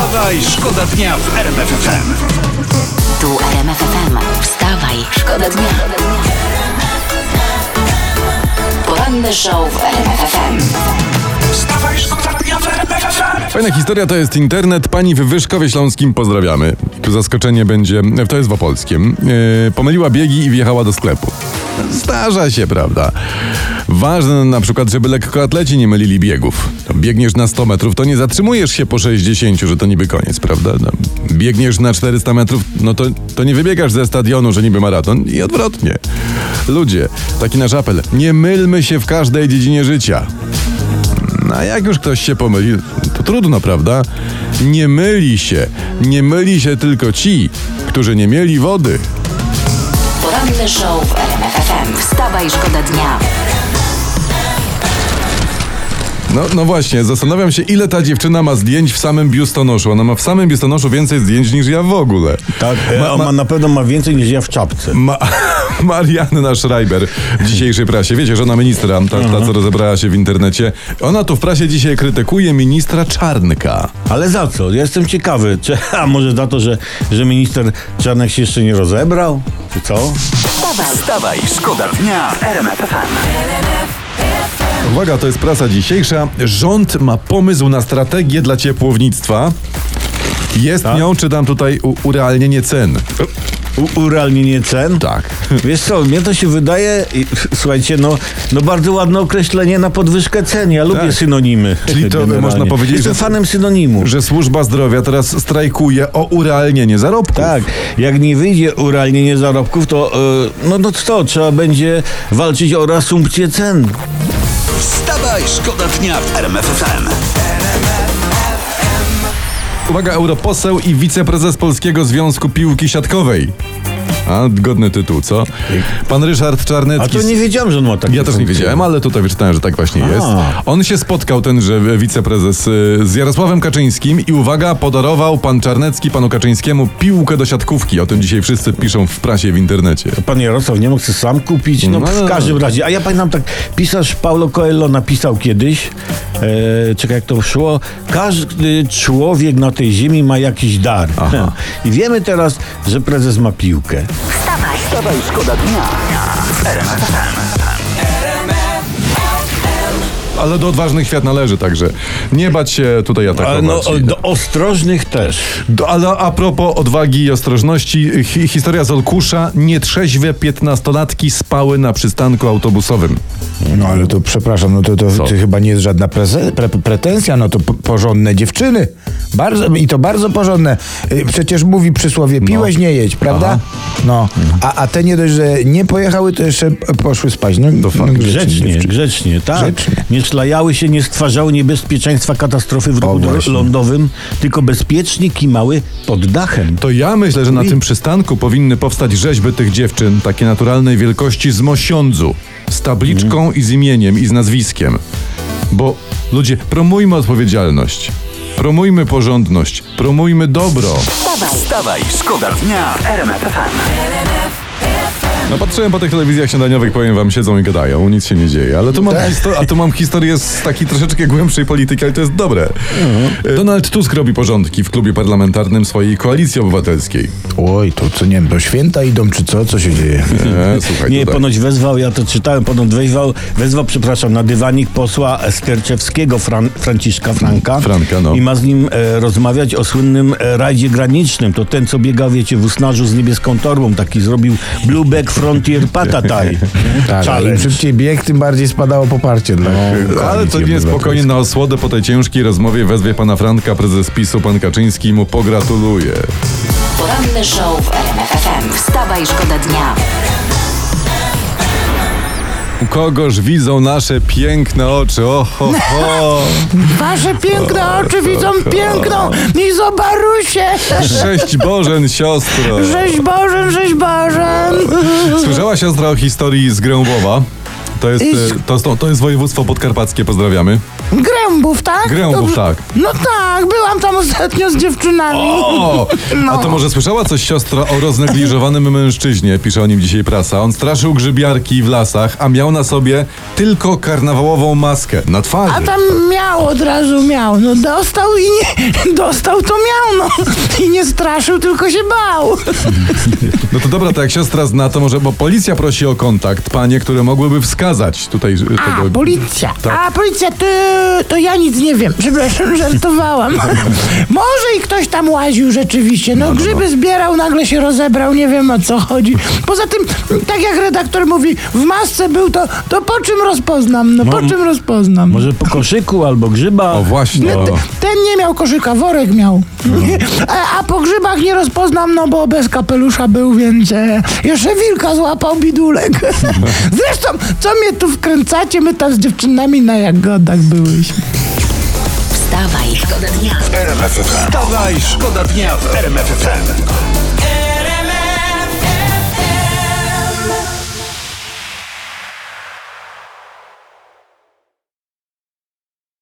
Wstawaj, szkoda dnia w RMF FM. Tu RMF FM. Wstawaj, szkoda dnia. Poranny show w RMF FM. Wstawaj, szkoda dnia w RMF FM. Fajna historia to jest internet. Pani w Wyszkowie Śląskim pozdrawiamy. Tu zaskoczenie będzie, to jest w Opolskiem. Yy, pomyliła biegi i wjechała do sklepu. Zdarza się, prawda? Ważne na przykład, żeby lekkoatleci nie mylili biegów. Biegniesz na 100 metrów, to nie zatrzymujesz się po 60, że to niby koniec, prawda? No, biegniesz na 400 metrów, no to, to nie wybiegasz ze stadionu, że niby maraton i odwrotnie. Ludzie, taki nasz apel, nie mylmy się w każdej dziedzinie życia. No, A jak już ktoś się pomyli, to trudno, prawda? Nie myli się. Nie myli się tylko ci, którzy nie mieli wody. Poranny show w RMF FM. Wstawaj, szkoda dnia. No, no właśnie, zastanawiam się, ile ta dziewczyna ma zdjęć w samym biustonoszu. Ona ma w samym biustonoszu więcej zdjęć niż ja w ogóle. Tak, ma, ma, na pewno ma więcej niż ja w czapce. Ma Marianna Schreiber w dzisiejszej prasie. Wiecie, żona ministra, ta, ta co rozebrała się w internecie. Ona tu w prasie dzisiaj krytykuje ministra Czarnka. Ale za co? Ja jestem ciekawy. Czy, a może za to, że, że minister Czarnek się jeszcze nie rozebrał? Czy co? Wstawaj, Wstawaj, szkoda dnia w RMF FM. Uwaga, to jest prasa dzisiejsza. Rząd ma pomysł na strategię dla ciepłownictwa. Jest Tak? nią, czytam tutaj, u- urealnienie cen. U, urealnienie cen? Tak. Wiesz co, mnie to się wydaje, i, słuchajcie, no, no bardzo ładne określenie na podwyżkę cen. Ja lubię Tak. synonimy. Czyli to generalnie. można powiedzieć, Jestem że- fanem synonimu. Że służba zdrowia teraz strajkuje o urealnienie zarobków. Tak, jak nie wyjdzie urealnienie zarobków, to e, no, no co, trzeba będzie walczyć o reasumpcję cen. Wstawaj, szkoda dnia w RMF FM. Uwaga, europoseł i wiceprezes Polskiego Związku Piłki Siatkowej. A, godny tytuł, co? Pan Ryszard A Czarnecki... to nie wiedziałem, że on ma takie Ja też nie wiedziałem, ale tutaj wyczytałem, że tak właśnie jest. A. On się spotkał, tenże wiceprezes, y, z Jarosławem Kaczyńskim i uwaga, podarował pan Czarnecki panu Kaczyńskiemu piłkę do siatkówki. O tym dzisiaj wszyscy piszą w prasie, w internecie. Pan Jarosław nie mógł sobie sam kupić, no, No, w no, każdym razie. A ja pamiętam tak, pisarz Paulo Coelho napisał kiedyś, e, czekaj jak to szło, każdy człowiek na tej ziemi ma jakiś dar. Aha. I wiemy teraz, że prezes ma piłkę. wstawaj, Wstawaj, szkoda dnia w RMF FM. Ale do odważnych świat należy także. Nie bać się tutaj atakować. Ale no, do ostrożnych też. Do, ale a propos odwagi i ostrożności, hi, historia z Olkusza. Nietrzeźwe piętnastolatki spały na przystanku autobusowym. No ale to przepraszam, no to, to, to chyba nie jest żadna preze, pre, pretensja, no to p- porządne dziewczyny. Bardzo, I to bardzo porządne. Y, Przecież mówi przysłowie, piłeś nie jedź, prawda? Aha. No. A, a te nie dość, że nie pojechały, to jeszcze poszły spać. No, no fakt. Grzecznie, dziewczyny. grzecznie, tak. Grzecznie. Nie szlajały się, nie stwarzały niebezpieczeństwa katastrofy w ruchu lądowym, tylko bezpiecznie kimały pod dachem. To ja myślę, że na tym przystanku powinny powstać rzeźby tych dziewczyn, takie naturalnej wielkości z mosiądzu, z tabliczką i z imieniem i z nazwiskiem. Bo ludzie, promujmy odpowiedzialność, promujmy porządność, promujmy dobro. wstawaj, Wstawaj, szkoda dnia w RMF FM. No patrzyłem po tych telewizjach śniadaniowych, powiem wam, siedzą i gadają, nic się nie dzieje. Ale tu mam, histo- a tu mam historię z takiej troszeczkę głębszej polityki, ale to jest dobre. E, Donald Tusk robi porządki w klubie parlamentarnym swojej koalicji obywatelskiej. Oj, to co nie wiem, do święta idą, czy co? Co się dzieje? E, słuchaj, Nie, tutaj. ponoć wezwał, ja to czytałem, ponoć wezwał, wezwał, przepraszam, na dywanik posła Sterczewskiego, Fran, Franciszka Franka. Franka, no. I ma z nim e, rozmawiać o słynnym e, rajdzie granicznym. To ten, co biegał, wiecie, w usnarzu z niebieską torbą, taki zrobił Frontier Patataj. Tak, im szybciej bieg, tym bardziej spadało poparcie dla Ale to nie spokojnie na osłodę po tej ciężkiej rozmowie wezwie pana Franka, prezes PiSu, pan Kaczyński i mu pogratuluje. poranny show w RMF FM. Wstawaj, szkoda dnia. U kogoż widzą nasze piękne oczy, oho, ho. Wasze piękne oczy widzą piękną Izobarusię! Sześć Bożen, siostro. Rzeź Bożen, rzeź Bożen! Słyszała siostra o historii z Grębowa? To jest, e, to, to, to jest województwo podkarpackie, pozdrawiamy. Grębów, tak? Grębów, tak. No tak, byłam tam ostatnio z dziewczynami. O! No. A to może słyszała coś siostra o roznegliżowanym mężczyźnie, pisze o nim dzisiaj prasa. On straszył grzybiarki w lasach, a miał na sobie tylko karnawałową maskę na twarzy. A tam miał, od razu miał. No dostał i nie, dostał to miał, no. I nie straszył, tylko się bał. No to dobra, to jak siostra zna, to może, bo policja prosi o kontakt, panie, które mogłyby wskazać tutaj e, A, tego... policja. Tak. A, policja, to, to ja nic nie wiem. Przepraszam, żartowałam. Może i ktoś tam łaził rzeczywiście. No, grzyby zbierał, nagle się rozebrał, nie wiem o co chodzi. Poza tym, tak jak redaktor mówi, w masce był to, to po czym rozpoznam? No, po No, czym rozpoznam? Może po koszyku albo grzyba. O właśnie. Nie, O. te- ten nie miał koszyka, worek miał. A, a po grzybach nie rozpoznam, no bo bez kapelusza był, więc e, jeszcze wilka złapał bidulek. Zresztą, co mnie tu wkręcacie? My tam z dziewczynami na jagodach byłyśmy. Wstawaj, szkoda dnia. Wstawaj, szkoda dnia w RMF FM.